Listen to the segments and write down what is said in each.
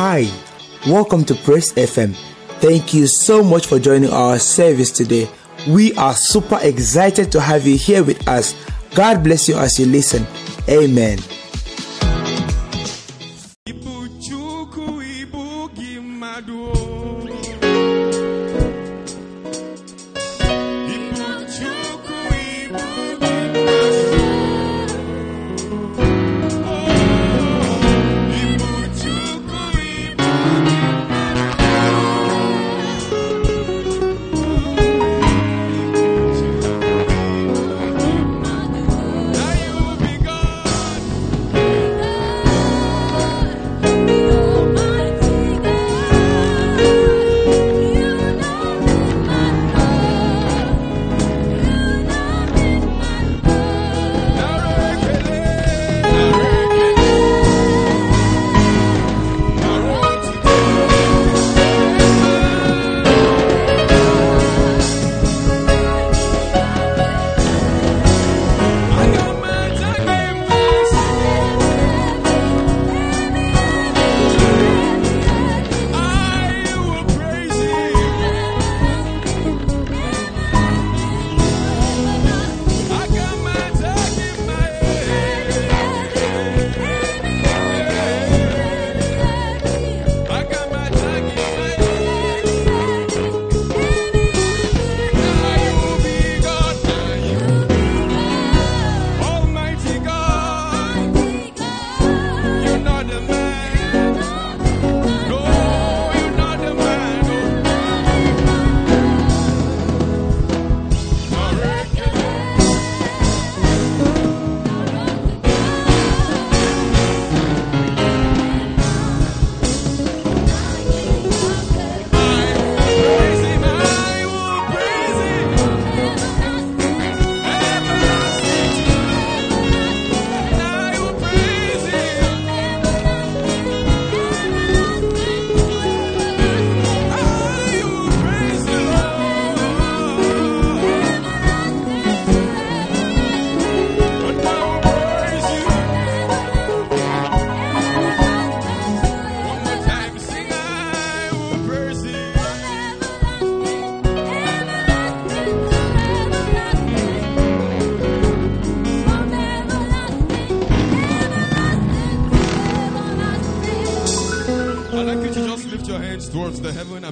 Hi, welcome to Praise FM. Thank you so much for joining our service today. We are super excited to have you here with us. God bless you as you listen. Amen.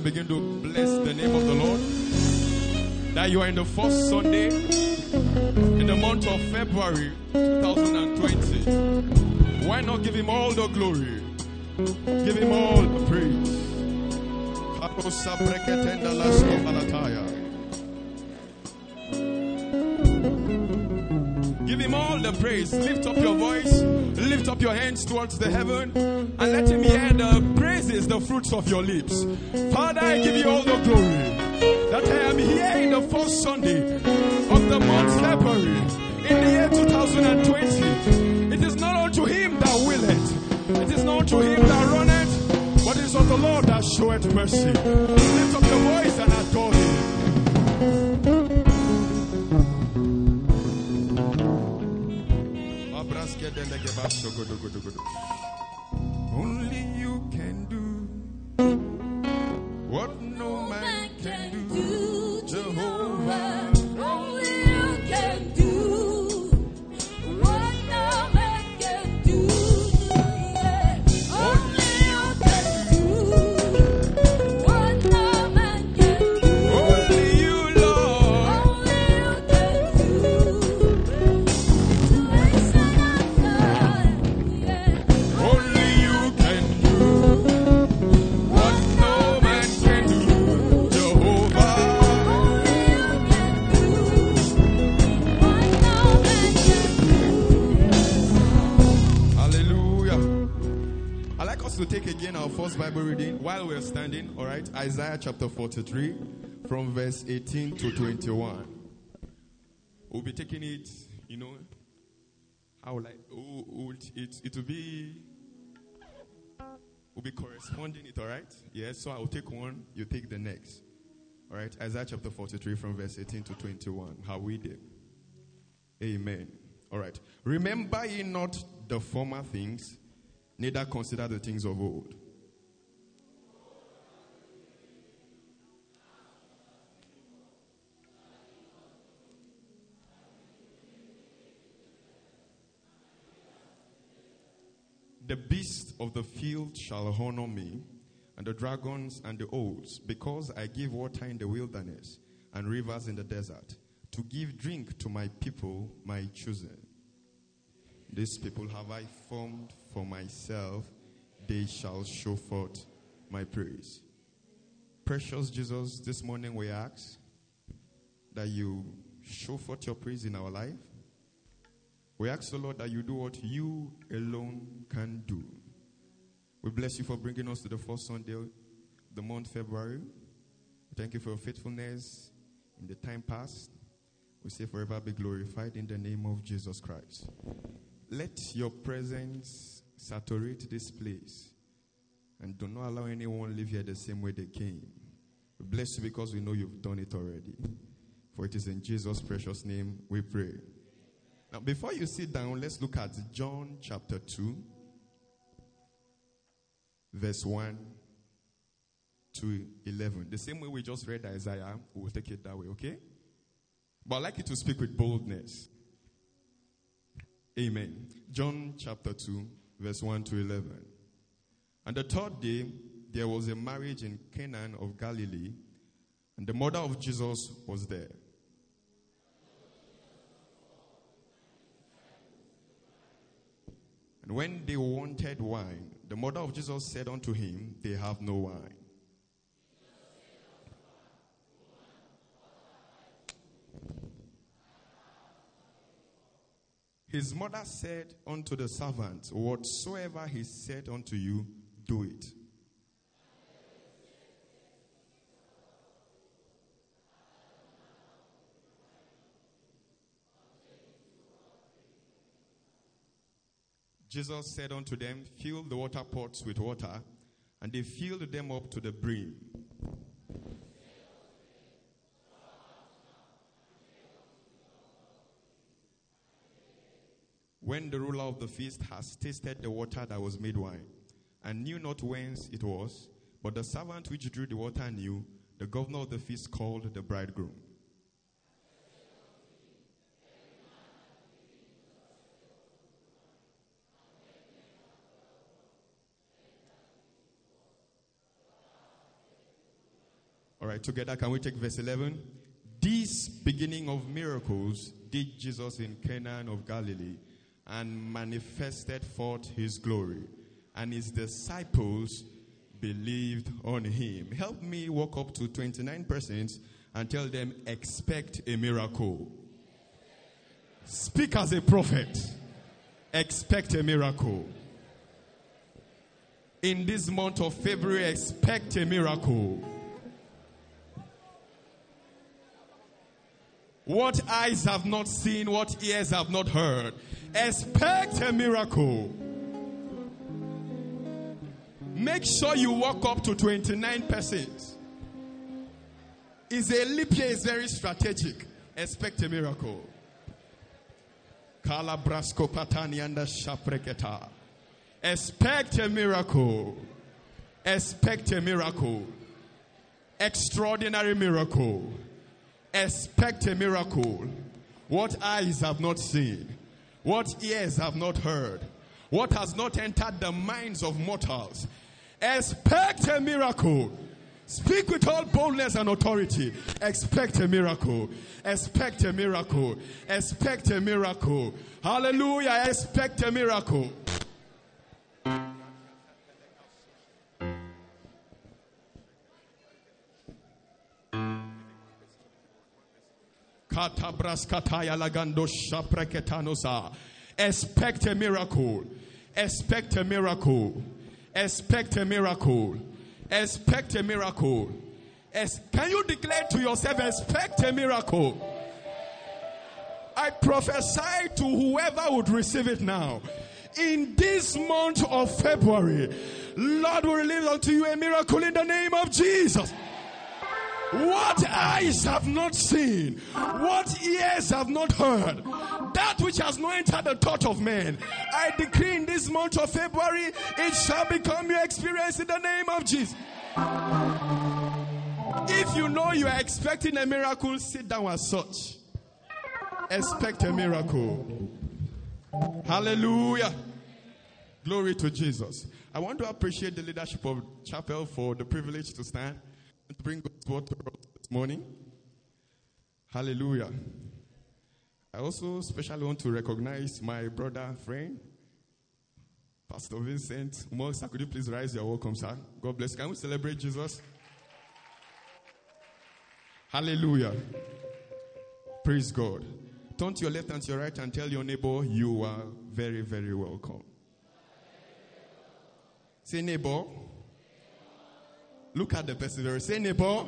Begin to bless the name of the Lord. That you are in the first Sunday in the month of February 2020. Why not give him all the glory? Give him all the praise. Give him all the praise. Lift up your voice. Lift up your hands towards the heaven and let him hear the praises, the fruits of your lips. 2020. It is not unto him that willeth, it is not unto him that runneth, but it is of the Lord that showeth mercy. Lift up your voice and adore him. Standing, all right? Isaiah chapter 43 from verse 18 to 21. We'll be taking it, you know, how oh, oh, it, it will be, we'll be corresponding it, all right? Yes, so I'll take one, you take the next. All right, Isaiah chapter 43 from verse 18 to 21. How we did. Amen. All right. Remember ye not the former things, neither consider the things of old. The beasts of the field shall honor me, and the dragons and the oaks, because I give water in the wilderness and rivers in the desert, to give drink to my people, my chosen. These people have I formed for myself, they shall show forth my praise. Precious Jesus, this morning we ask that you show forth your praise in our life. We ask the Lord that you do what you alone can do. We bless you for bringing us to the first Sunday of the month February. Thank you for your faithfulness in the time past. We say forever be glorified in the name of Jesus Christ. Let your presence saturate this place and do not allow anyone live here the same way they came. We bless you because we know you've done it already. For it is in Jesus' precious name we pray. Now, before you sit down, let's look at John chapter 2, verse 1 to 11. The same way we just read Isaiah, we will take it that way, okay? But I'd like you to speak with boldness. Amen. John chapter 2, verse 1 to 11. And the third day, there was a marriage in Cana of Galilee, and the mother of Jesus was there. And when they wanted wine, the mother of Jesus said unto him, They have no wine. His mother said unto the servant, Whatsoever he said unto you, do it. Jesus said unto them, Fill the water pots with water, and they filled them up to the brim. When the ruler of the feast has tasted the water that was made wine, and knew not whence it was, but the servant which drew the water knew, the governor of the feast called the bridegroom. Right, together, can we take verse 11? This beginning of miracles did Jesus in Cana of Galilee and manifested forth his glory, and his disciples believed on him. Help me walk up to 29% and tell them, expect a miracle. Speak as a prophet. Expect a miracle. In this month of February, expect a miracle. What eyes have not seen, what ears have not heard. Expect a miracle. Make sure you walk up to 29%. Is a leap year is very strategic. Expect a miracle. Kalabrasko patanianda shapreketa. Expect a miracle. Expect a miracle. Extraordinary miracle. Expect a miracle. What eyes have not seen, what ears have not heard, what has not entered the minds of mortals. Expect a miracle. Speak with all boldness and authority. Expect a miracle. Expect a miracle. Expect a miracle. Hallelujah. Expect a miracle. Expect a miracle. Expect a miracle. Expect a miracle. Expect a miracle. Es- Can you declare to yourself, expect a miracle? I prophesy to whoever would receive it now. In this month of February, Lord will release unto you a miracle in the name of Jesus. What eyes have not seen, what ears have not heard, that which has not entered the thought of man. I decree in this month of February, it shall become your experience in the name of Jesus. If you know you are expecting a miracle, sit down as such. Expect a miracle. Hallelujah. Glory to Jesus. I want to appreciate the leadership of Chapel for the privilege to stand and to bring God's word to us this morning. Hallelujah. I also especially want to recognize my brother, friend, Pastor Vincent Umosa. Could you please rise? You're welcome, sir. God bless. Can we celebrate Jesus? Hallelujah. Praise God. Turn to your left and to your right and tell your neighbor you are very, very welcome. Say, neighbor. Look at the person. Say, neighbor.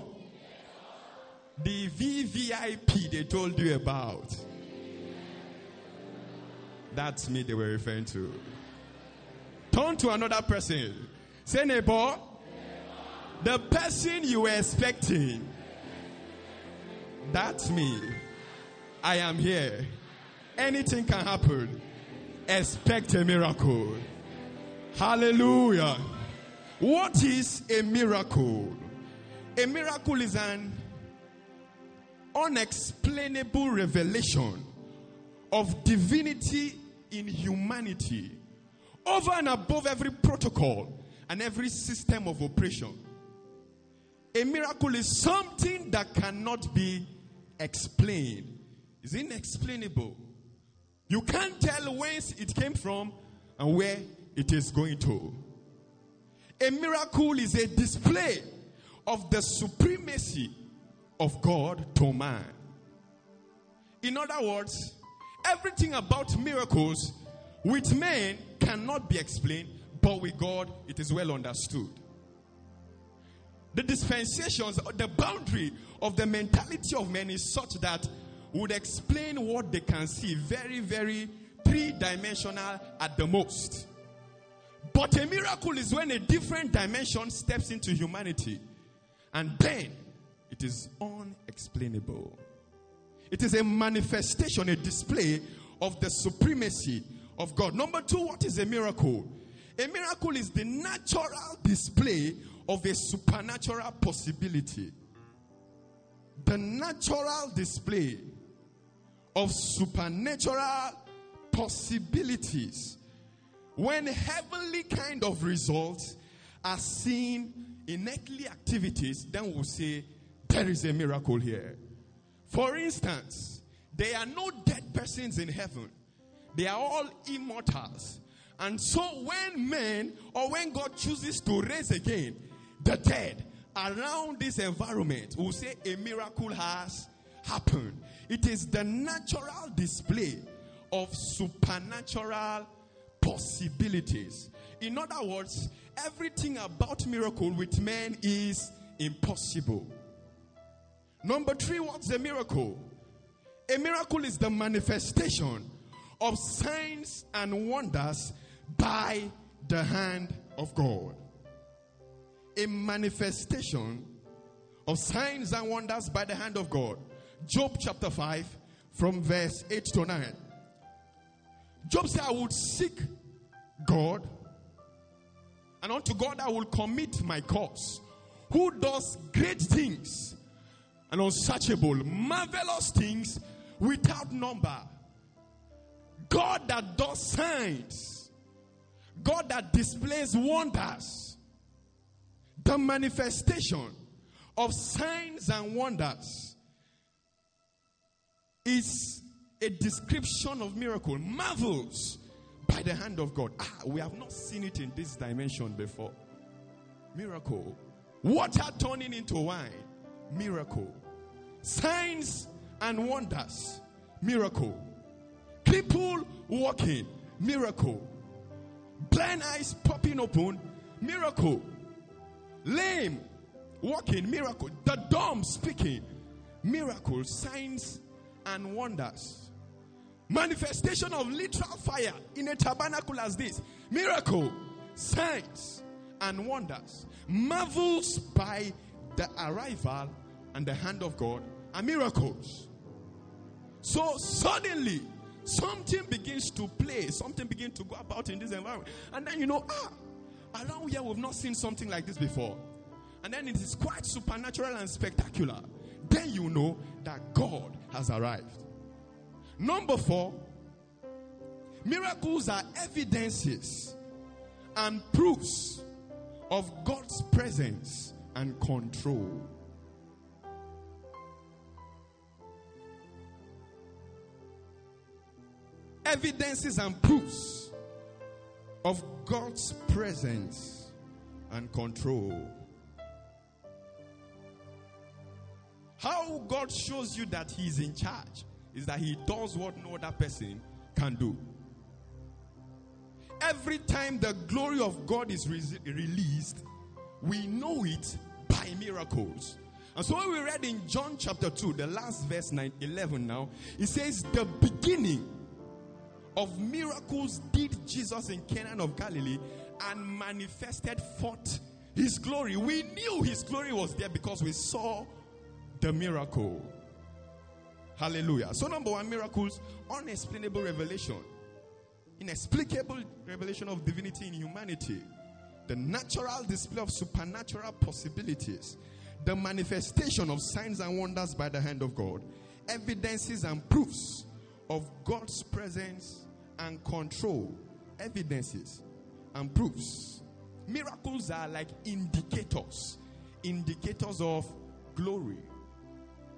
The VVIP they told you about. That's me they were referring to. Turn to another person. Say, neighbor. The person you were expecting. That's me. I am here. Anything can happen. Expect a miracle. Hallelujah. What is a miracle? A miracle is an unexplainable revelation of divinity in humanity over and above every protocol and every system of operation. A miracle is something that cannot be explained, it's inexplainable. You can't tell whence it came from and where it is going to. A miracle is a display of the supremacy of God to man. In other words, everything about miracles with men cannot be explained, but with God it is well understood. The dispensations, the boundary of the mentality of men is such that would explain what they can see very, very three dimensional at the most. But a miracle is when a different dimension steps into humanity, and then it is unexplainable. It is a manifestation, a display of the supremacy of God. Number two, what is a miracle? A miracle is the natural display of a supernatural possibility. The natural display of supernatural possibilities. When heavenly kind of results are seen in earthly activities, then we'll say there is a miracle here. For instance, there are no dead persons in heaven, they are all immortals. And so, when men or when God chooses to raise again the dead around this environment, we'll say a miracle has happened. It is the natural display of supernatural possibilities. In other words, everything about miracle with men is impossible. Number three, what's a miracle? A miracle is the manifestation of signs and wonders by the hand of God. A manifestation of signs and wonders by the hand of God. Job chapter 5, from verse 8 to 9. Job said, I would seek God, and unto God I will commit my cause, who does great things and unsearchable, marvelous things without number. God that does signs, God that displays wonders, the manifestation of signs and wonders is a description of miracle, marvels by the hand of God. Ah, we have not seen it in this dimension before. Miracle. Water turning into wine. Miracle. Signs and wonders. Miracle. People walking. Miracle. Blind eyes popping open. Miracle. Lame walking. Miracle. The dumb speaking. Miracle. Signs and wonders. Manifestation of literal fire in a tabernacle as this. Miracle, signs, and wonders. Marvels by the arrival and the hand of God are miracles. So suddenly, something begins to play, something begins to go about in this environment. And then you know, ah, around here we've not seen something like this before. And then it is quite supernatural and spectacular. Then you know that God has arrived. Number four, miracles are evidences and proofs of God's presence and control. Evidences and proofs of God's presence and control. How God shows you that He is in charge is that He does what no other person can do. Every time the glory of God is re- released, we know it by miracles. And so when we read in John chapter 2, the last verse 9, 11 now, it says, The beginning of miracles did Jesus in Cana of Galilee and manifested forth his glory. We knew his glory was there because we saw the miracle. Hallelujah. So, number one, miracles, unexplainable revelation, inexplicable revelation of divinity in humanity, the natural display of supernatural possibilities, the manifestation of signs and wonders by the hand of God, evidences and proofs of God's presence and control. Evidences and proofs. Miracles are like indicators, indicators of glory.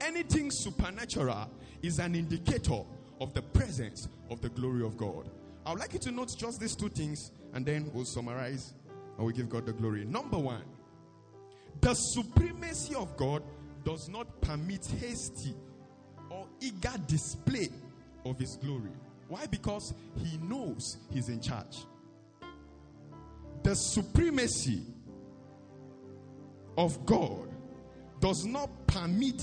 Anything supernatural is an indicator of the presence of the glory of God. I would like you to note just these two things and then we'll summarize and we give God the glory. Number one, the supremacy of God does not permit hasty or eager display of his glory. Why? Because he knows he's in charge. The supremacy of God does not permit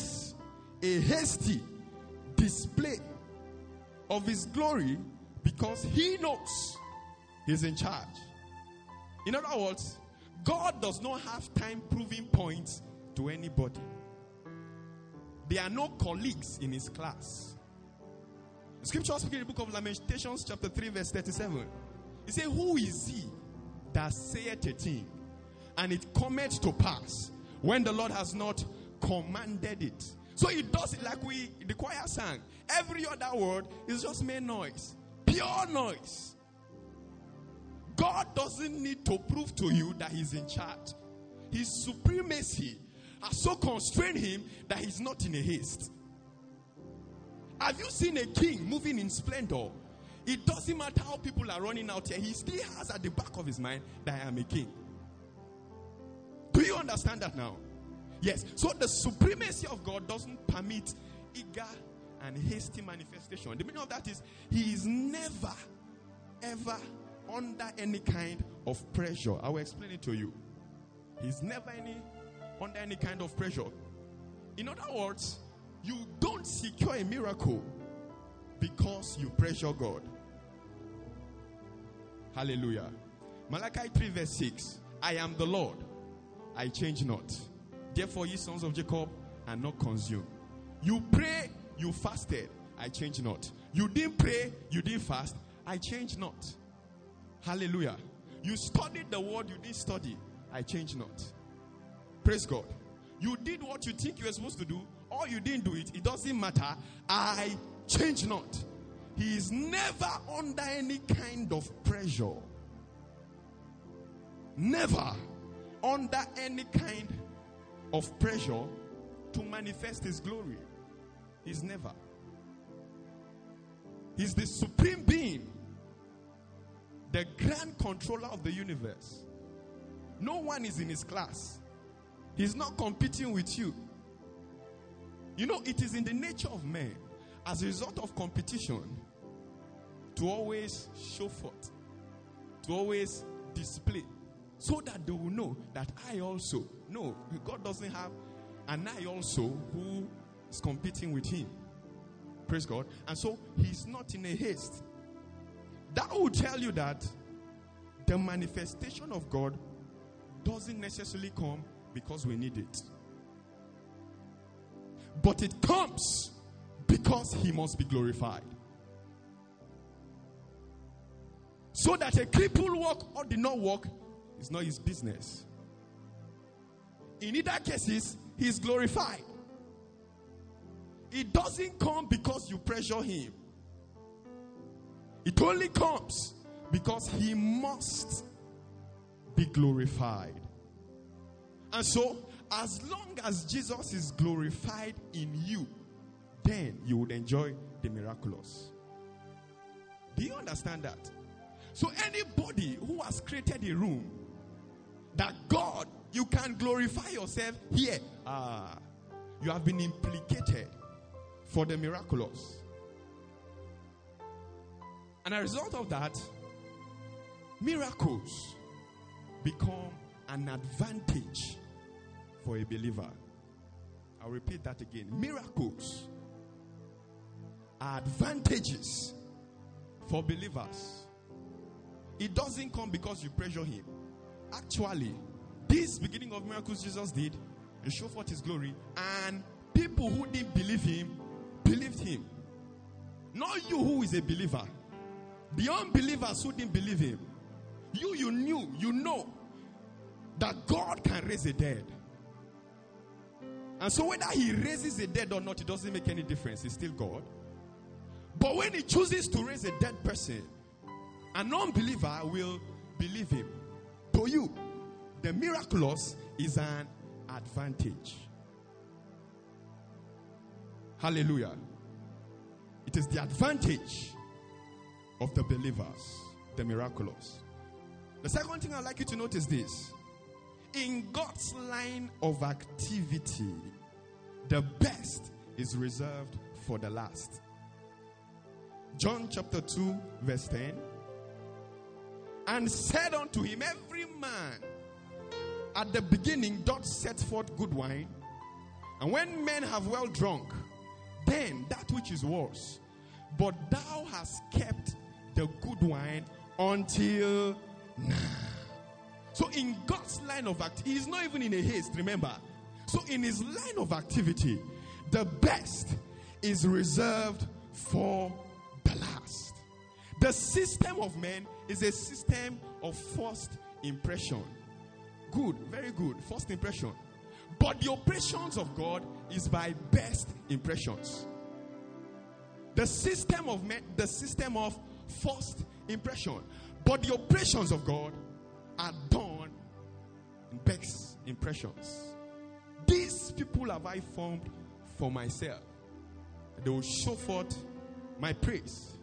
a hasty display of his glory because he knows he's in charge. In other words, God does not have time proving points to anybody. There are no colleagues in his class. The scripture speaking in the book of Lamentations, chapter 3, verse 37. He said, Who is he that saith a thing, and it cometh to pass when the Lord has not commanded it? So he does it like we, the choir sang. Every other word is just mere noise, pure noise. God doesn't need to prove to you that he's in charge. His supremacy has so constrained him that he's not in a haste. Have you seen a king moving in splendor? It doesn't matter how people are running out here, he still has at the back of his mind that I am a king. Do you understand that now? Yes. So the supremacy of God doesn't permit eager and hasty manifestation. The meaning of that is he is never, ever under any kind of pressure. I will explain it to you. He's never any under any kind of pressure. In other words, you don't secure a miracle because you pressure God. Hallelujah. Malachi 3, verse 6. I am the Lord, I change not. Therefore, ye sons of Jacob are not consumed. You pray, you fasted, I change not. You didn't pray, you didn't fast, I change not. Hallelujah. You studied the word, you didn't study, I change not. Praise God. You did what you think you were supposed to do, or you didn't do it, it doesn't matter. I change not. He is never under any kind of pressure. Never under any kind of pressure to manifest His glory. He's never. He's the supreme being, the grand controller of the universe. No one is in his class. He's not competing with you. You know, it is in the nature of man, as a result of competition, to always show forth, to always display, so that they will know that I also no, God doesn't have an I also who is competing with him. Praise God. And so he's not in a haste. That will tell you that the manifestation of God doesn't necessarily come because we need it. But it comes because he must be glorified. So that a cripple walk or did not walk is not his business. In either cases, he is glorified. It doesn't come because you pressure him. It only comes because he must be glorified. And so, as long as Jesus is glorified in you, then you would enjoy the miraculous. Do you understand that? So, anybody who has created a room that God, you can glorify yourself here, ah, you have been implicated for the miraculous. And as a result of that, miracles become an advantage for a believer. I'll repeat that again. Miracles are advantages for believers. It doesn't come because you pressure him. Actually, this beginning of miracles Jesus did and show forth his glory, and people who didn't believe him believed him. Not you who is a believer. The unbelievers who didn't believe him. You, you knew, you know that God can raise the dead. And so whether he raises the dead or not, it doesn't make any difference. He's still God. But when he chooses to raise a dead person, an unbeliever will believe him. To you, the miraculous is an advantage. Hallelujah. It is the advantage of the believers, the miraculous. The second thing I'd like you to notice this in God's line of activity, the best is reserved for the last. John chapter 2, verse 10. And said unto him, Every man at the beginning doth set forth good wine, and when men have well drunk, then that which is worse. But thou hast kept the good wine until now. So in God's line of activity, he's not even in a haste, remember. So in his line of activity, the best is reserved for. The system of men is a system of first impression. Good, very good, first impression. But the operations of God is by best impressions. The system of men, the system of first impression. But the operations of God are done in best impressions. These people have I formed for myself. They will show forth my praise.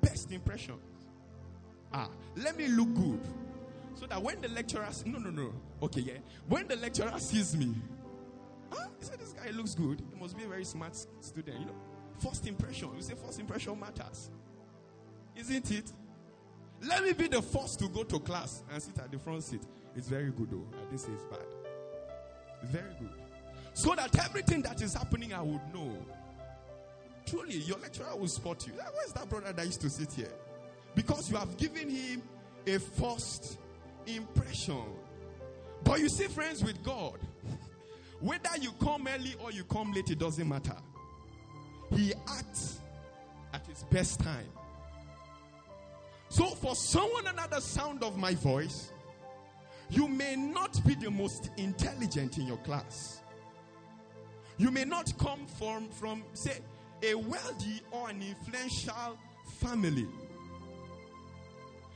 Best impressions. Ah, let me look good. So that when the lecturer no no no okay yeah when the lecturer sees me ah he said this guy looks good he must be a very smart student you know first impression you say first impression matters isn't it let me be the first to go to class and sit at the front seat. It's very good though. I didn't say it's bad. Very good. So that everything that is happening, I would know. Truly, your lecturer will spot you. Where's that brother that used to sit here? Because you have given him a first impression. But you see, friends, with God, whether you come early or you come late, it doesn't matter. He acts at his best time. So, for someone the sound of my voice, you may not be the most intelligent in your class. You may not come from, from say, a wealthy or an influential family.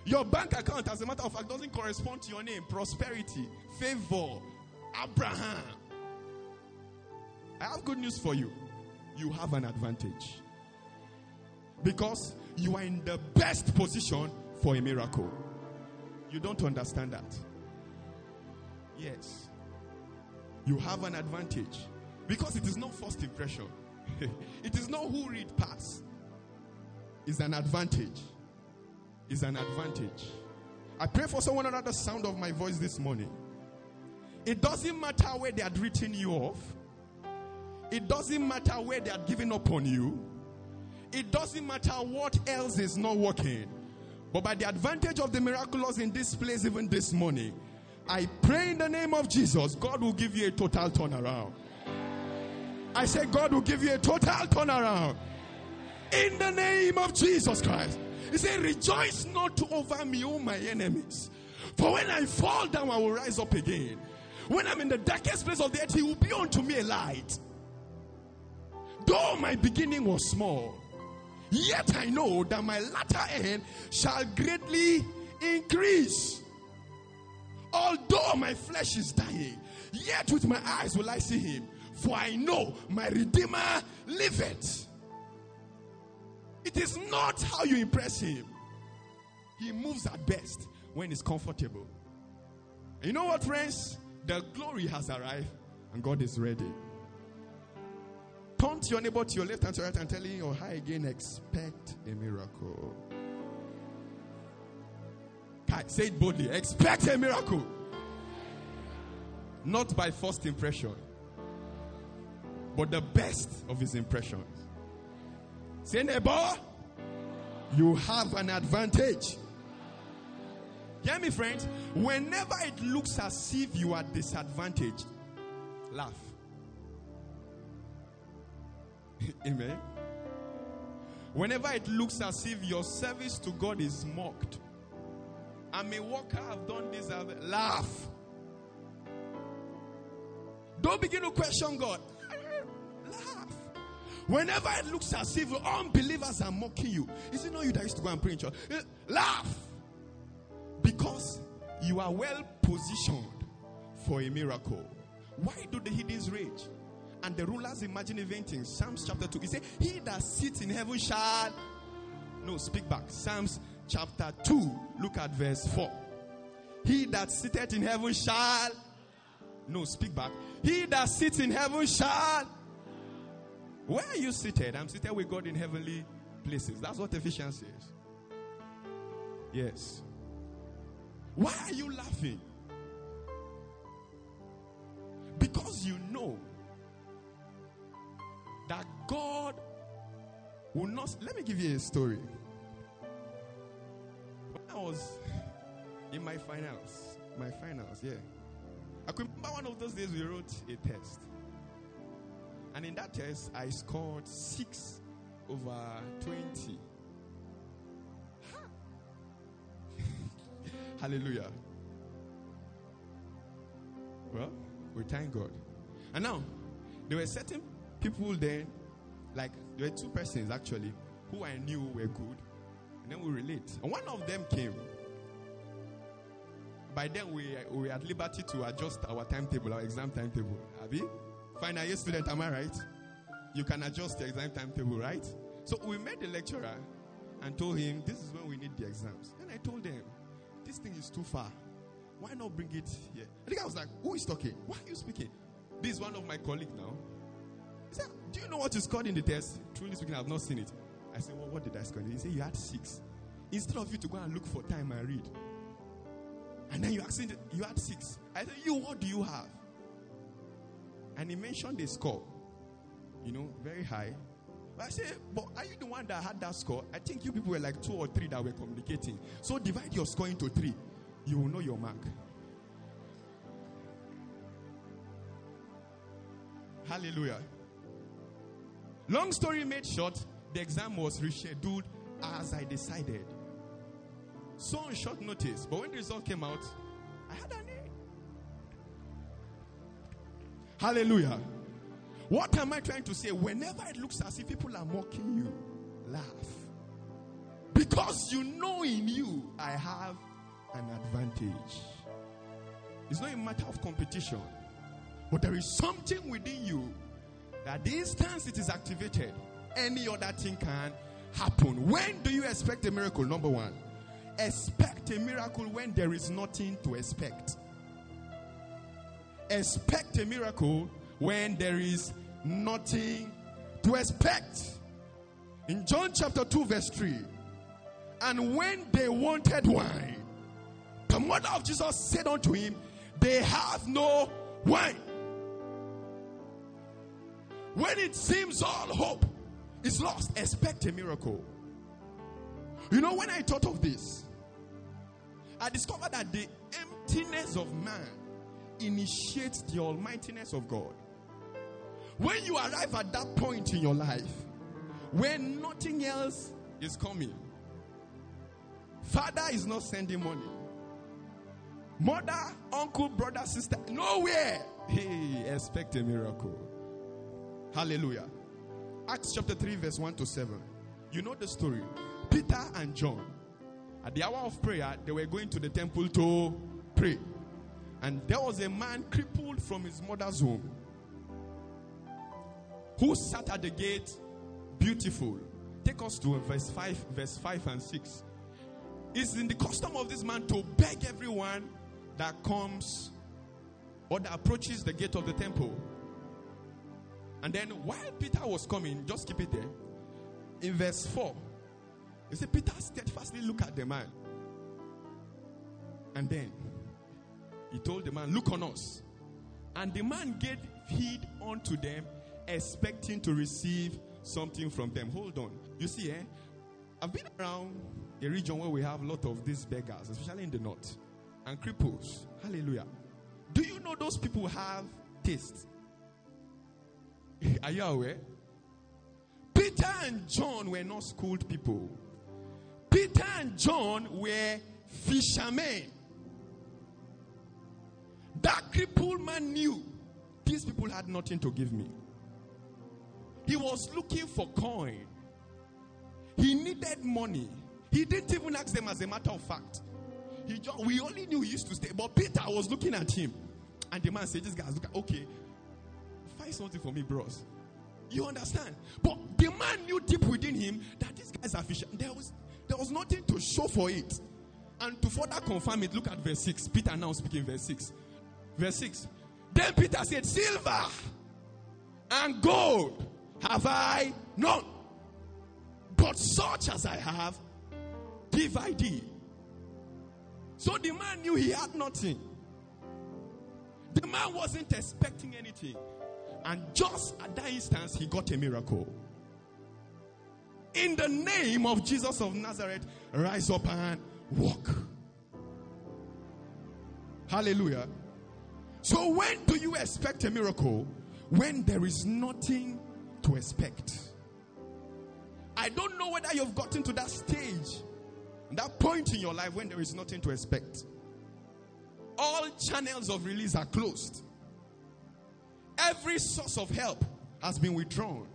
Your bank account, as a matter of fact, doesn't correspond to your name. Prosperity, favor, Abraham. I have good news for you. You have an advantage. Because you are in the best position for a miracle. You don't understand that. Yes. You have an advantage. Because it is not first impression. it is not who read pass. It's an advantage. It's an advantage. I pray for someone the sound of my voice this morning. It doesn't matter where they had written you off. It doesn't matter where they had given up on you. It doesn't matter what else is not working. But by the advantage of the miraculous in this place, even this morning, I pray in the name of Jesus, God will give you a total turnaround. I say, God will give you a total turnaround. In the name of Jesus Christ. He said, Rejoice not over me, O my enemies. For when I fall down, I will rise up again. When I'm in the darkest place of the earth, He will be unto me a light. Though my beginning was small, Yet I know that my latter end shall greatly increase. Although my flesh is dying, yet with my eyes will I see him. For I know my Redeemer liveth. It is not how you impress him. He moves at best when he's comfortable. And you know what, friends? The glory has arrived and God is ready. Turn to your neighbor to your left and to your right and tell him or high again, expect a miracle. Say it boldly. Expect a miracle. Not by first impression, but the best of his impressions. Say, neighbor, you have an advantage. Hear me, friends. Whenever it looks as if you are disadvantaged, laugh. Amen. Whenever it looks as if your service to God is mocked, I'm a worker, I've done this, laugh. Don't begin to question God. Whenever it looks as if unbelievers are mocking you, is it not you that used to go and pray in church? Eh, laugh. Because you are well positioned for a miracle. Why do the heathens rage? And the rulers imagine inventing. Psalms chapter 2. He said, He that sits in heaven shall. No, speak back. Psalms chapter 2. Look at verse 4. He that sitteth in heaven shall. No, speak back. He that sits in heaven shall. Where are you seated? I'm seated with God in heavenly places. That's what Ephesians says. Yes. Why are you laughing? Because you know that God will not. Let me give you a story. When I was in my finals, my finals, yeah. I remember one of those days we wrote a test. And in that test, I scored 6 over 20. Hallelujah. Well, we thank God. And now, there were certain people then, like, there were two persons actually, who I knew were good. And then we relate. And one of them came. By then, we, we at liberty to adjust our timetable, our exam timetable. Abi? Final year student, am I right? You can adjust the exam timetable, right? So we met the lecturer and told him, This is when we need the exams. And I told them, This thing is too far. Why not bring it here? I think I was like, Who is talking? Why are you speaking? This is one of my colleagues now. He said, Do you know what you scored in the test? Truly speaking, I have not seen it. I said, Well, what did I score? He said, You had six. Instead of you to go and look for time and read. And then you asked you had six. I said, You, what do you have? And he mentioned the score. You know, very high. But I said, But are you the one that had that score? I think you people were like two or three that were communicating. So divide your score into three. You will know your mark. Hallelujah. Long story made short, the exam was rescheduled as I decided. So on short notice, but when the result came out, I had an Hallelujah. What am I trying to say? Whenever it looks as if people are mocking you, laugh. Because you know in you, I have an advantage. It's not a matter of competition, but there is something within you that the instance it is activated, any other thing can happen. When do you expect a miracle? Number one, expect a miracle when there is nothing to expect. Expect a miracle when there is nothing to expect. In John chapter 2, verse 3, and when they wanted wine, the mother of Jesus said unto him, They have no wine. When it seems all hope is lost, expect a miracle. You know, when I thought of this, I discovered that the emptiness of man initiates the almightiness of God. When you arrive at that point in your life, when nothing else is coming, father is not sending money, mother, uncle, brother, sister, nowhere. Hey, expect a miracle. Hallelujah. Acts chapter 3, verse 1 to 7. You know the story. Peter and John, at the hour of prayer, they were going to the temple to pray. And there was a man crippled from his mother's womb who sat at the gate beautiful. Take us to verse 5, verse 5 and 6. It's in the custom of this man to beg everyone that comes or that approaches the gate of the temple. And then while Peter was coming, just keep it there. In verse 4, you see, Peter steadfastly looked at the man. And then he told the man, Look on us. And the man gave heed unto them, expecting to receive something from them. Hold on. You see, eh? I've been around a region where we have a lot of these beggars, especially in the north, and cripples. Hallelujah. Do you know those people have taste? Are you aware? Peter and John were not schooled people. Peter and John were fishermen. That crippled man knew these people had nothing to give me. He was looking for coin. He needed money. He didn't even ask them as a matter of fact. He just, we only knew he used to stay. But Peter was looking at him. And the man said, This guy's look okay. Find something for me, bros. You understand? But the man knew deep within him that these guys are fisher. There was there was nothing to show for it. And to further confirm it, look at verse 6. Peter now speaking verse 6. Verse 6. Then Peter said, Silver and gold have I none. But such as I have, give I thee. So the man knew he had nothing. The man wasn't expecting anything. And just at that instance, he got a miracle. In the name of Jesus of Nazareth, rise up and walk. Hallelujah. So, when do you expect a miracle? When there is nothing to expect. I don't know whether you've gotten to that stage, that point in your life when there is nothing to expect. All channels of release are closed. Every source of help has been withdrawn.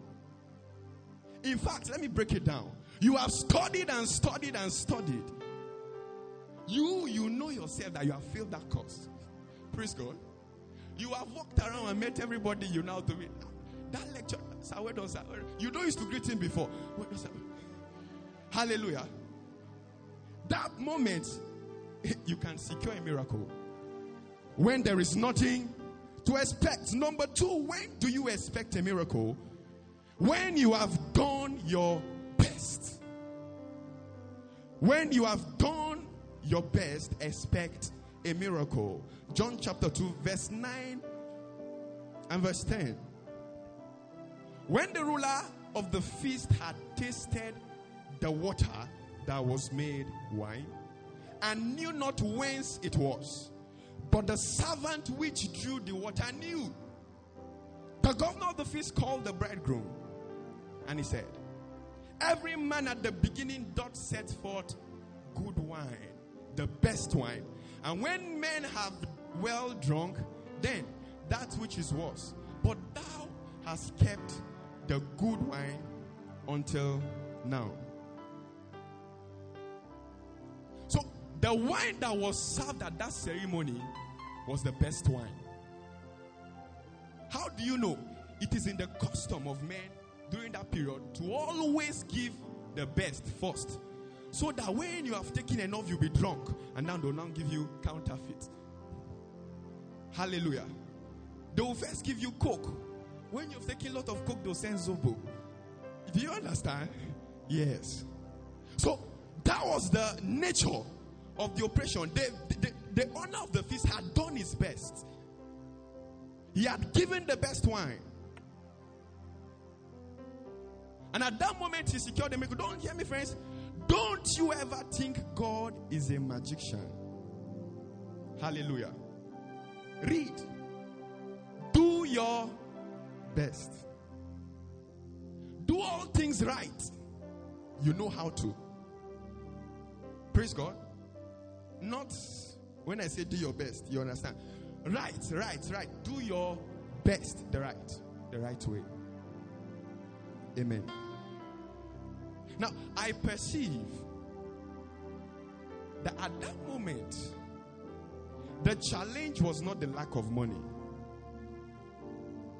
In fact, let me break it down. You have studied and studied and studied. You, you know yourself that you have failed that course. Praise God. You have walked around and met everybody you know to meet. That lecture, sir? You don't used to greet him before. Hallelujah. That moment, you can secure a miracle. When there is nothing to expect. Number two, when do you expect a miracle? When you have done your best. When you have done your best, expect a miracle. John chapter 2, verse 9 and verse 10. When the ruler of the feast had tasted the water that was made wine and knew not whence it was, but the servant which drew the water knew. The governor of the feast called the bridegroom and he said, Every man at the beginning doth set forth good wine, the best wine. And when men have well drunk, then that which is worse. But thou hast kept the good wine until now. So the wine that was served at that ceremony was the best wine. How do you know? It is in the custom of men during that period to always give the best first. So that when you have taken enough, you'll be drunk. And now they'll now give you counterfeit. Hallelujah. They will first give you coke. When you've taken a lot of coke, they'll send zobo. Do you understand? Yes. So that was the nature of the oppression. The owner of the feast had done his best. He had given the best wine. And at that moment, he secured the miracle. Don't hear me, friends. Don't you ever think God is a magician. Hallelujah. Read. Do your best. Do all things right. You know how to. Praise God. Not when I say do your best, you understand. Right, right, right. Do your best the right, the right way. Amen. Now, I perceive that at that moment, The challenge was not the lack of money.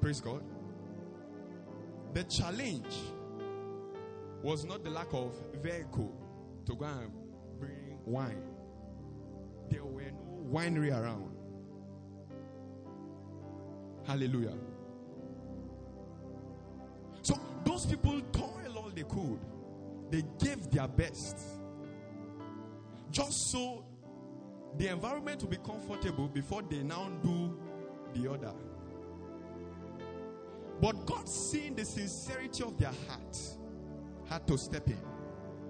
Praise God. The challenge was not the lack of vehicle to go and bring wine. There were no winery around. Hallelujah. So those people toil all they could. They gave their best. Just so the environment will be comfortable before they now do the other. But God, seeing the sincerity of their heart, had to step in.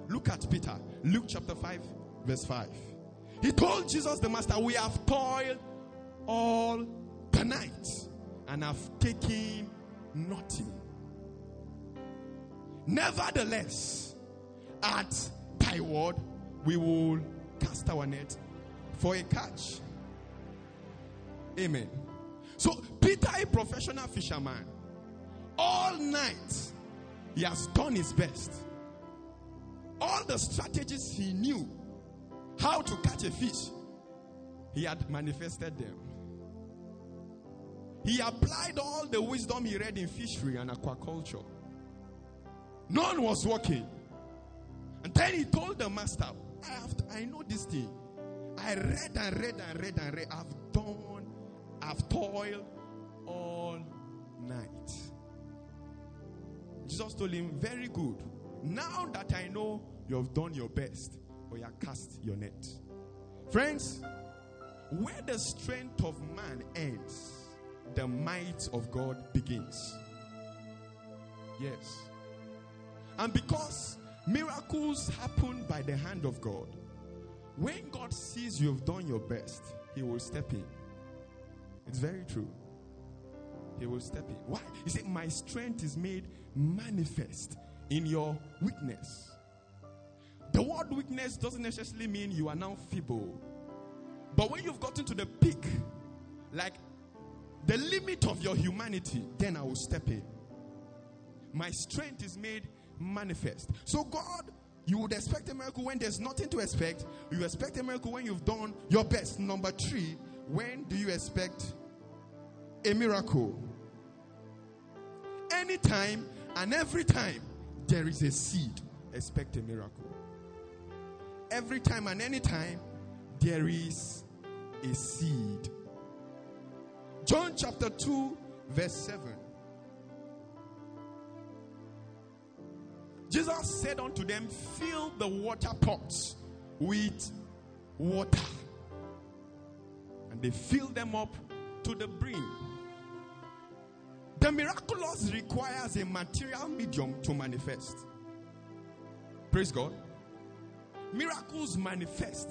Look at Peter, Luke chapter 5, verse 5. He told Jesus, the Master, We have toiled all the night and have taken nothing. Nevertheless, at thy word, we will cast our net for a catch. Amen. So, Peter, a professional fisherman, all night he has done his best. All the strategies he knew how to catch a fish, he had manifested them. He applied all the wisdom he read in fishery and aquaculture. None was working. And then he told the master, I, have to, I know this thing. I read and read and read and read. I've done, I've toiled all night. Jesus told him, Very good. Now that I know you have done your best, or you have cast your net. Friends, where the strength of man ends, the might of God begins. Yes. And because miracles happen by the hand of God, when God sees you've done your best, He will step in. It's very true. He will step in. Why? He said, My strength is made manifest in your weakness. The word weakness doesn't necessarily mean you are now feeble. But when you've gotten to the peak, like the limit of your humanity, then I will step in. My strength is made manifest. So, God, you would expect a miracle when there's nothing to expect. You expect a miracle when you've done your best. Number three, when do you expect a miracle? Anytime and every time there is a seed, expect a miracle. Every time and any time there is a seed. John chapter 2, verse 7. Jesus said unto them, Fill the water pots with water. And they filled them up to the brim. The miraculous requires a material medium to manifest. Praise God. Miracles manifest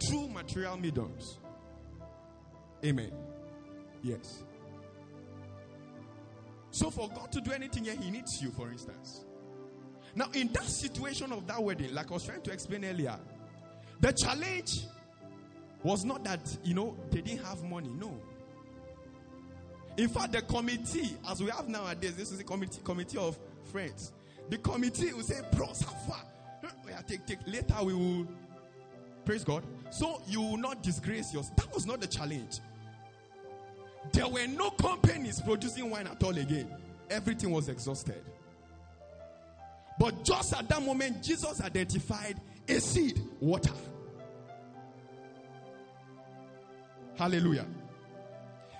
through material mediums. Amen. Yes. So, for God to do anything here, He needs you, for instance. Now, in that situation of that wedding, like I was trying to explain earlier, the challenge was not that, you know, they didn't have money. No. In fact, the committee, as we have nowadays, this is a committee, committee of friends. The committee will say, far? Eh, yeah, take, take. Later we will praise God. So you will not disgrace yours. That was not the challenge. There were no companies producing wine at all again. Everything was exhausted. But just at that moment, Jesus identified a seed, water. Hallelujah.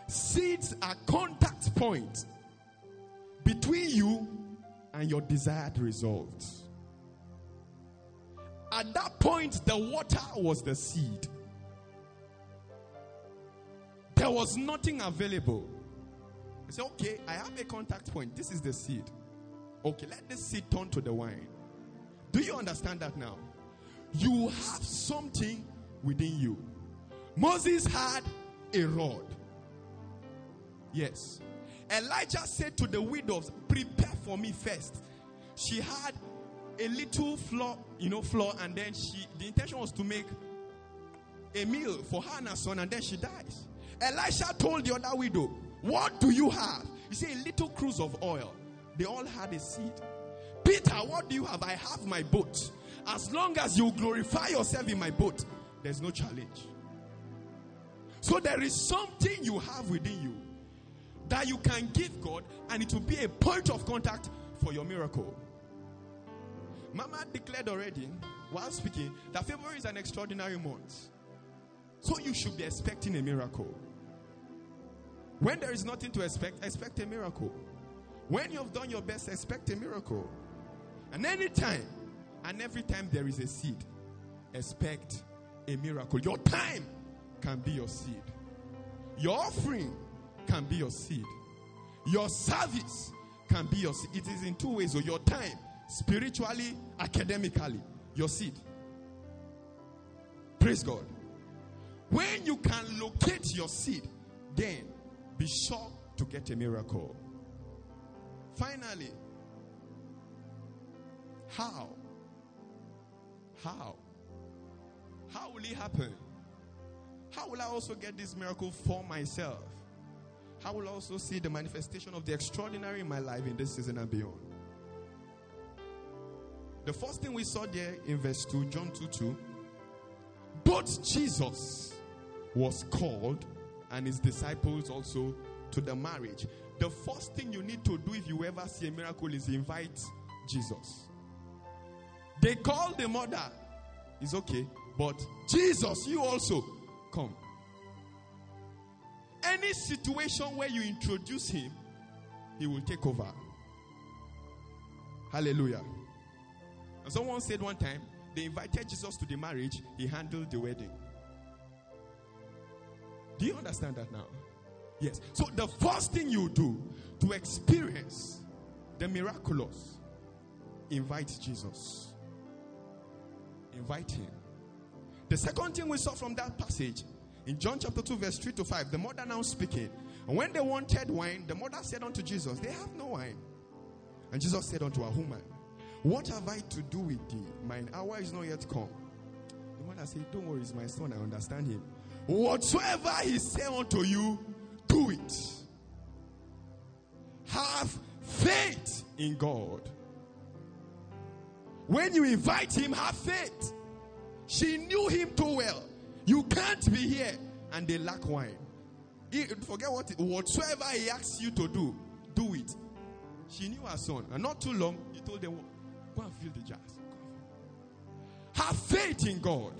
Seeds are contact points between you and your desired results. At that point, the water was the seed. There was nothing available. I said, okay, I have a contact point. This is the seed. Okay, let this seed turn to the wine. Do you understand that now? You have something within you. Moses had a rod. Yes. Elijah said to the widows, Prepare for me first. She had a little flour, you know, flour, and then she the intention was to make a meal for her and her son, and then she dies. Elisha told the other widow, What do you have? He said, A little cruse of oil. They all had a seed. Peter, what do you have? I have my boat. As long as you glorify yourself in my boat, there's no challenge. So there is something you have within you that you can give God, and it will be a point of contact for your miracle. Mama declared already, while speaking, that February is an extraordinary month. So you should be expecting a miracle. When there is nothing to expect, expect a miracle. When you have done your best, expect a miracle. And anytime and every time there is a seed, expect a miracle. Your time can be your seed. Your offering can be your seed. Your service can be your seed. It is in two ways. So your time, spiritually, academically, your seed. Praise God. When you can locate your seed, then be sure to get a miracle. Finally, how? How? How will it happen? How will I also get this miracle for myself? How will I also see the manifestation of the extraordinary in my life in this season and beyond? The first thing we saw there in verse 2, John 2 2, both Jesus was called and his disciples also to the marriage. The first thing you need to do if you ever see a miracle is invite Jesus. They call the mother, it's okay, but Jesus, you also come. Any situation where you introduce him, he will take over. Hallelujah. And someone said one time, they invited Jesus to the marriage, he handled the wedding. Do you understand that now? Yes. So the first thing you do to experience the miraculous, invite Jesus. Invite him. The second thing we saw from that passage in John chapter 2, verse 3 to 5, the mother now speaking. And when they wanted wine, the mother said unto Jesus, They have no wine. And Jesus said unto a woman, What have I to do with thee? Mine hour is not yet come. The mother said, Don't worry, it's my son, I understand him. Whatsoever he say unto you, do it. Have faith in God. When you invite him, have faith. She knew him too well. You can't be here and they lack wine. Forget what whatsoever he asks you to do, do it. She knew her son, and not too long, he told them, Go and fill the jars. Have faith in God.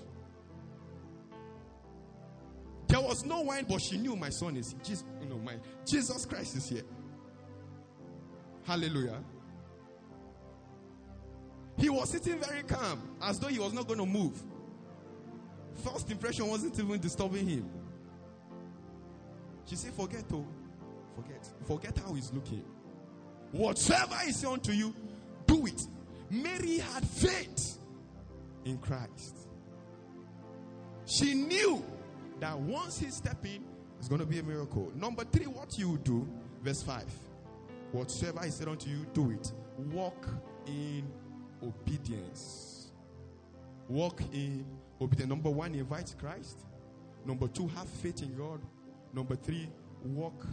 There was no wine, but she knew my son is Jesus. You know, my Jesus Christ is here. Hallelujah. He was sitting very calm, as though he was not going to move. First impression wasn't even disturbing him. She said, Forget, oh, forget. Forget how he's looking. Whatsoever he say unto you, do it. Mary had faith in Christ. She knew that once he step in, it's going to be a miracle. Number three, what you do, verse 5. Whatsoever he said unto you, do it. Walk in obedience. Walk in obedience. Number one, invite Christ. Number two, have faith in God. Number three, walk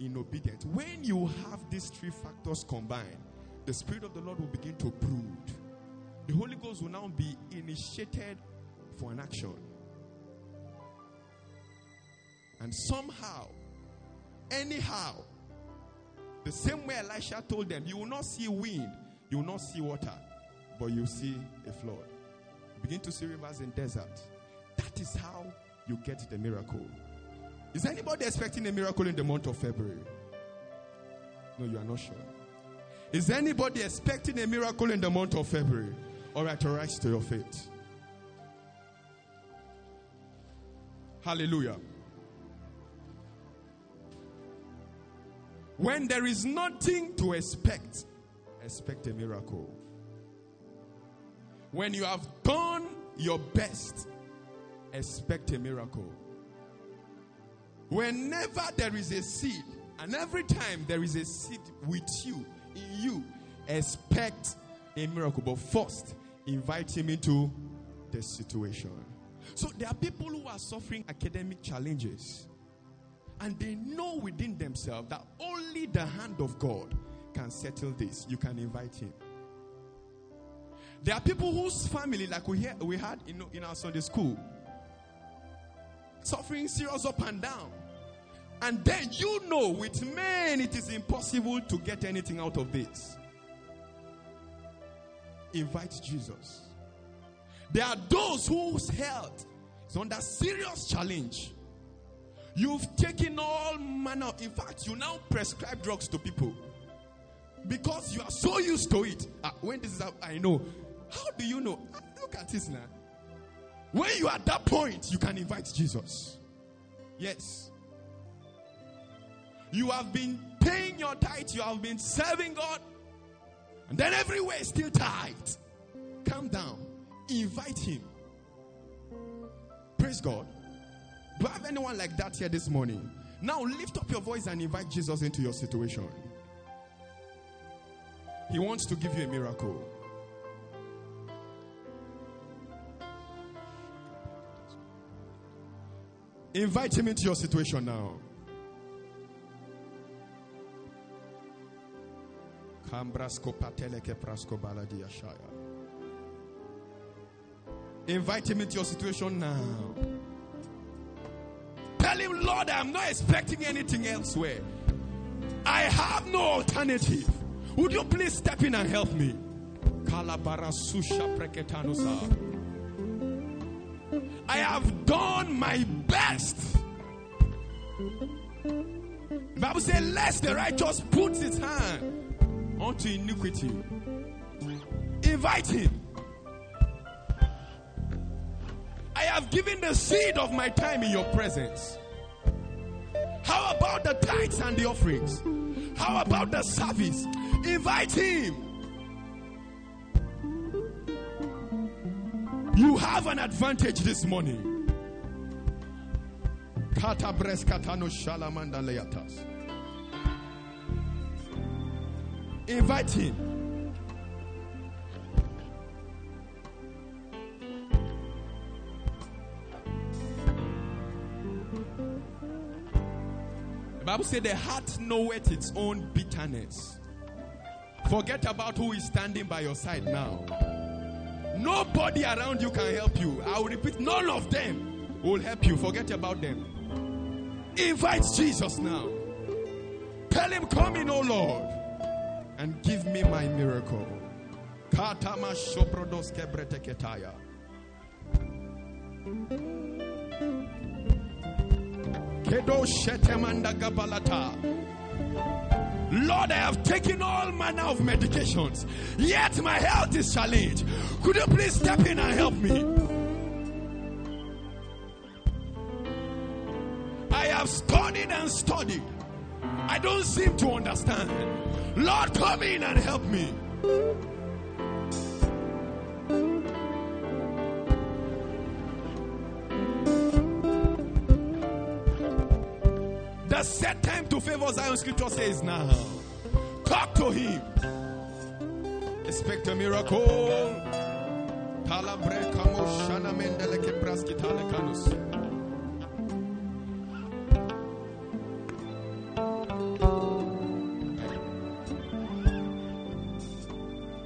in obedience. When you have these three factors combined, the Spirit of the Lord will begin to brood. The Holy Ghost will now be initiated for an action. And somehow, anyhow, the same way Elisha told them, you will not see wind, you will not see water, but you see a flood. You begin to see rivers in desert. That is how you get the miracle. Is anybody expecting a miracle in the month of February? No, you are not sure. Is anybody expecting a miracle in the month of February? All right, rise to your faith. Hallelujah. When there is nothing to expect, expect a miracle. When you have done your best, expect a miracle. Whenever there is a seed, and every time there is a seed with you, in you, expect a miracle. But first, invite him into the situation. So there are people who are suffering academic challenges and they know within themselves that only the hand of God can settle this. You can invite him. There are people whose family, like we, hear, we had in, in our Sunday school, suffering serious up and down. And then you know with men it is impossible to get anything out of this. Invite Jesus. There are those whose health is under serious challenge. You've taken all manner. In fact, you now prescribe drugs to people because you are so used to it. Ah, when this is I know. How do you know? Ah, look at this now. When you are at that point, you can invite Jesus. Yes. You have been paying your tithe, you have been serving God, and then everywhere is still tight. Calm down. Invite Him. Praise God. Do I have anyone like that here this morning? Now lift up your voice and invite Jesus into your situation. He wants to give you a miracle. Invite him into your situation now. Invite him into your situation now. Lord, I'm not expecting anything elsewhere. I have no alternative. Would you please step in and help me? I have done my best. Bible says, lest the righteous puts his hand onto iniquity. Invite him. I have given the seed of my time in your presence. How about the tithes and the offerings? How about the service? Invite him. You have an advantage this morning. Invite him. Bible said the heart knoweth its own bitterness. Forget about who is standing by your side now. Nobody around you can help you. I will repeat, none of them will help you. Forget about them. Invite Jesus now. Tell him, Come in, O Lord, and give me my miracle. Lord, I have taken all manner of medications, yet my health is challenged. Could you please step in and help me? I have studied and studied. I don't seem to understand. Lord, come in and help me. Favor Zion scripture says now. Talk to him. Expect a miracle.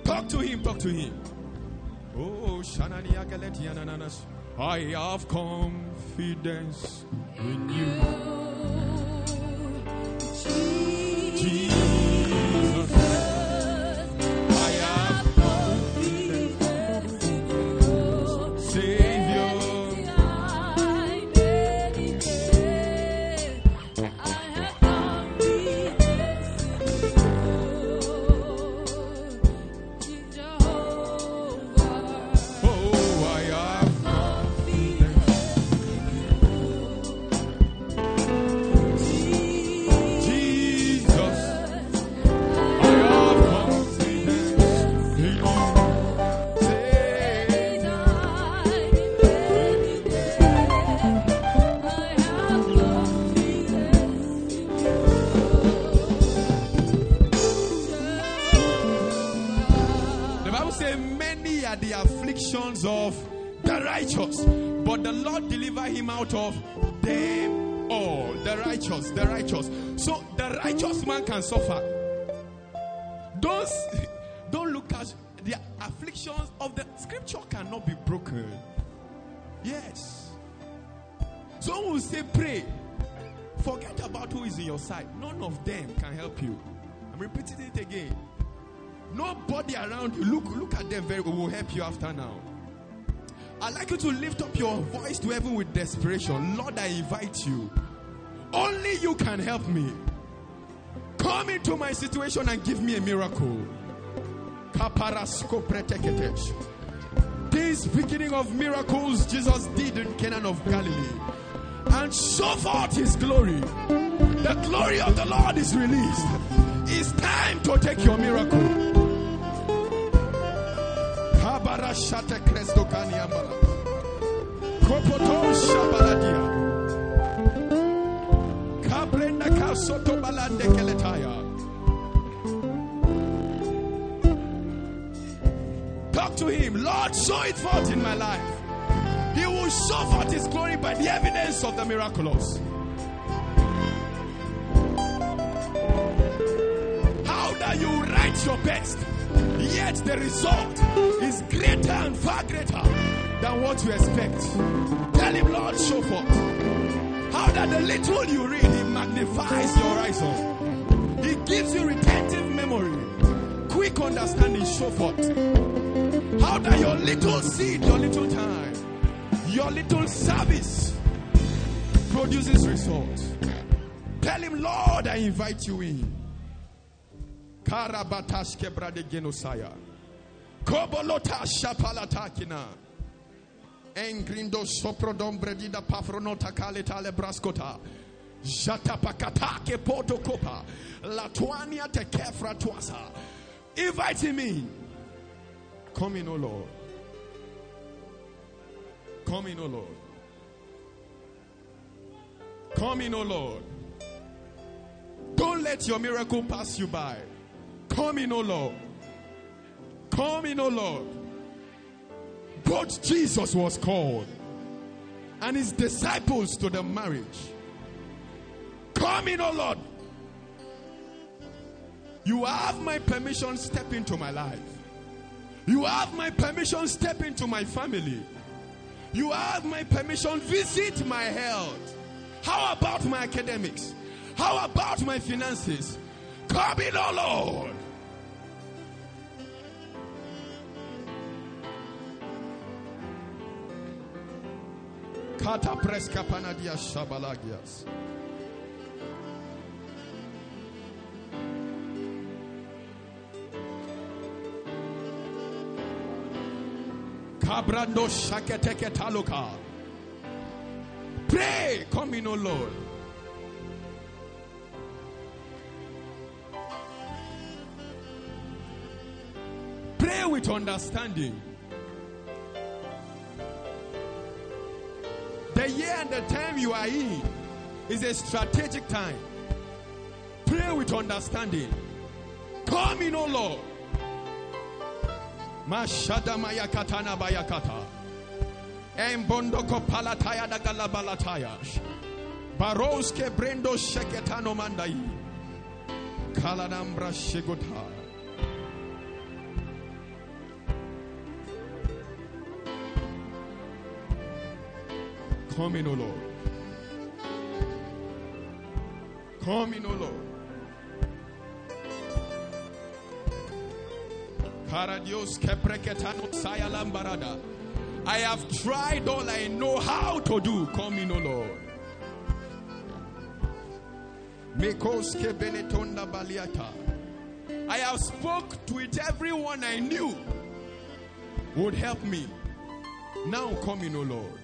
Talk to him, talk to him. Oh. I have confidence in you. Deliver him out of them all. The righteous, the righteous. So the righteous man can suffer. Don't, don't look at the afflictions of the scripture cannot be broken. Yes. Some will say, pray. Forget about who is in your side. None of them can help you. I'm repeating it again. Nobody around you. Look, look at them very well, will help you after now. I'd like you to lift up your voice to heaven with desperation. Lord, I invite you. Only you can help me. Come into my situation and give me a miracle. This beginning of miracles Jesus did in Cana of Galilee and show forth his glory. The glory of the Lord is released. It's time to take your miracle. Kabarashate Kresto Kaniambala. Kopoto Shabaladia. Kabrenda Kasoto Balande Keletaya. Talk to him. Lord, show it forth in my life. He will show forth his glory by the evidence of the miraculous. How that you write your best, yet the result is greater and far greater than what you expect. Tell him, Lord, show forth. How that the little you read, it magnifies your horizon. He gives you retentive memory, quick understanding, show forth. How that your little seed, your little time, your little service produces results. Tell him, Lord, I invite you in. Karabatash kebrade genosaya. Kobolota shapalatakina. Engrindo soprodom bredida pafronota kaletale braskota. Jatapakata ke poto kopa. Latuania te kefra tuasa. Invite in. Come in, O Lord. Come in, O Lord. Come in, O Lord. Don't let your miracle pass you by. Come in, O Lord. Come in, O Lord. But Jesus was called and his disciples to the marriage. Come in, O Lord. You have my permission, step into my life. You have my permission, step into my family. You have my permission, visit my health. How about my academics? How about my finances? Come in, oh Lord. Kata preska panadia shabalagias. Kabrando shaketeke taluka. Pray, come in, O Lord. Pray with understanding. The time you are in is a strategic time. Pray with understanding. Come in, O Lord. Mashada mayakatana bayakata. Embondoko palataya da galabalataya. Baroske brendo sheketano mandai. Kalanambra shegota. Come in, O Lord. Come in, O Lord. Karadios kepreketano saya lambarada. I have tried all I know how to do. Come in, O Lord. Baliata. I have spoke to it everyone I knew would help me. Now come in, O Lord.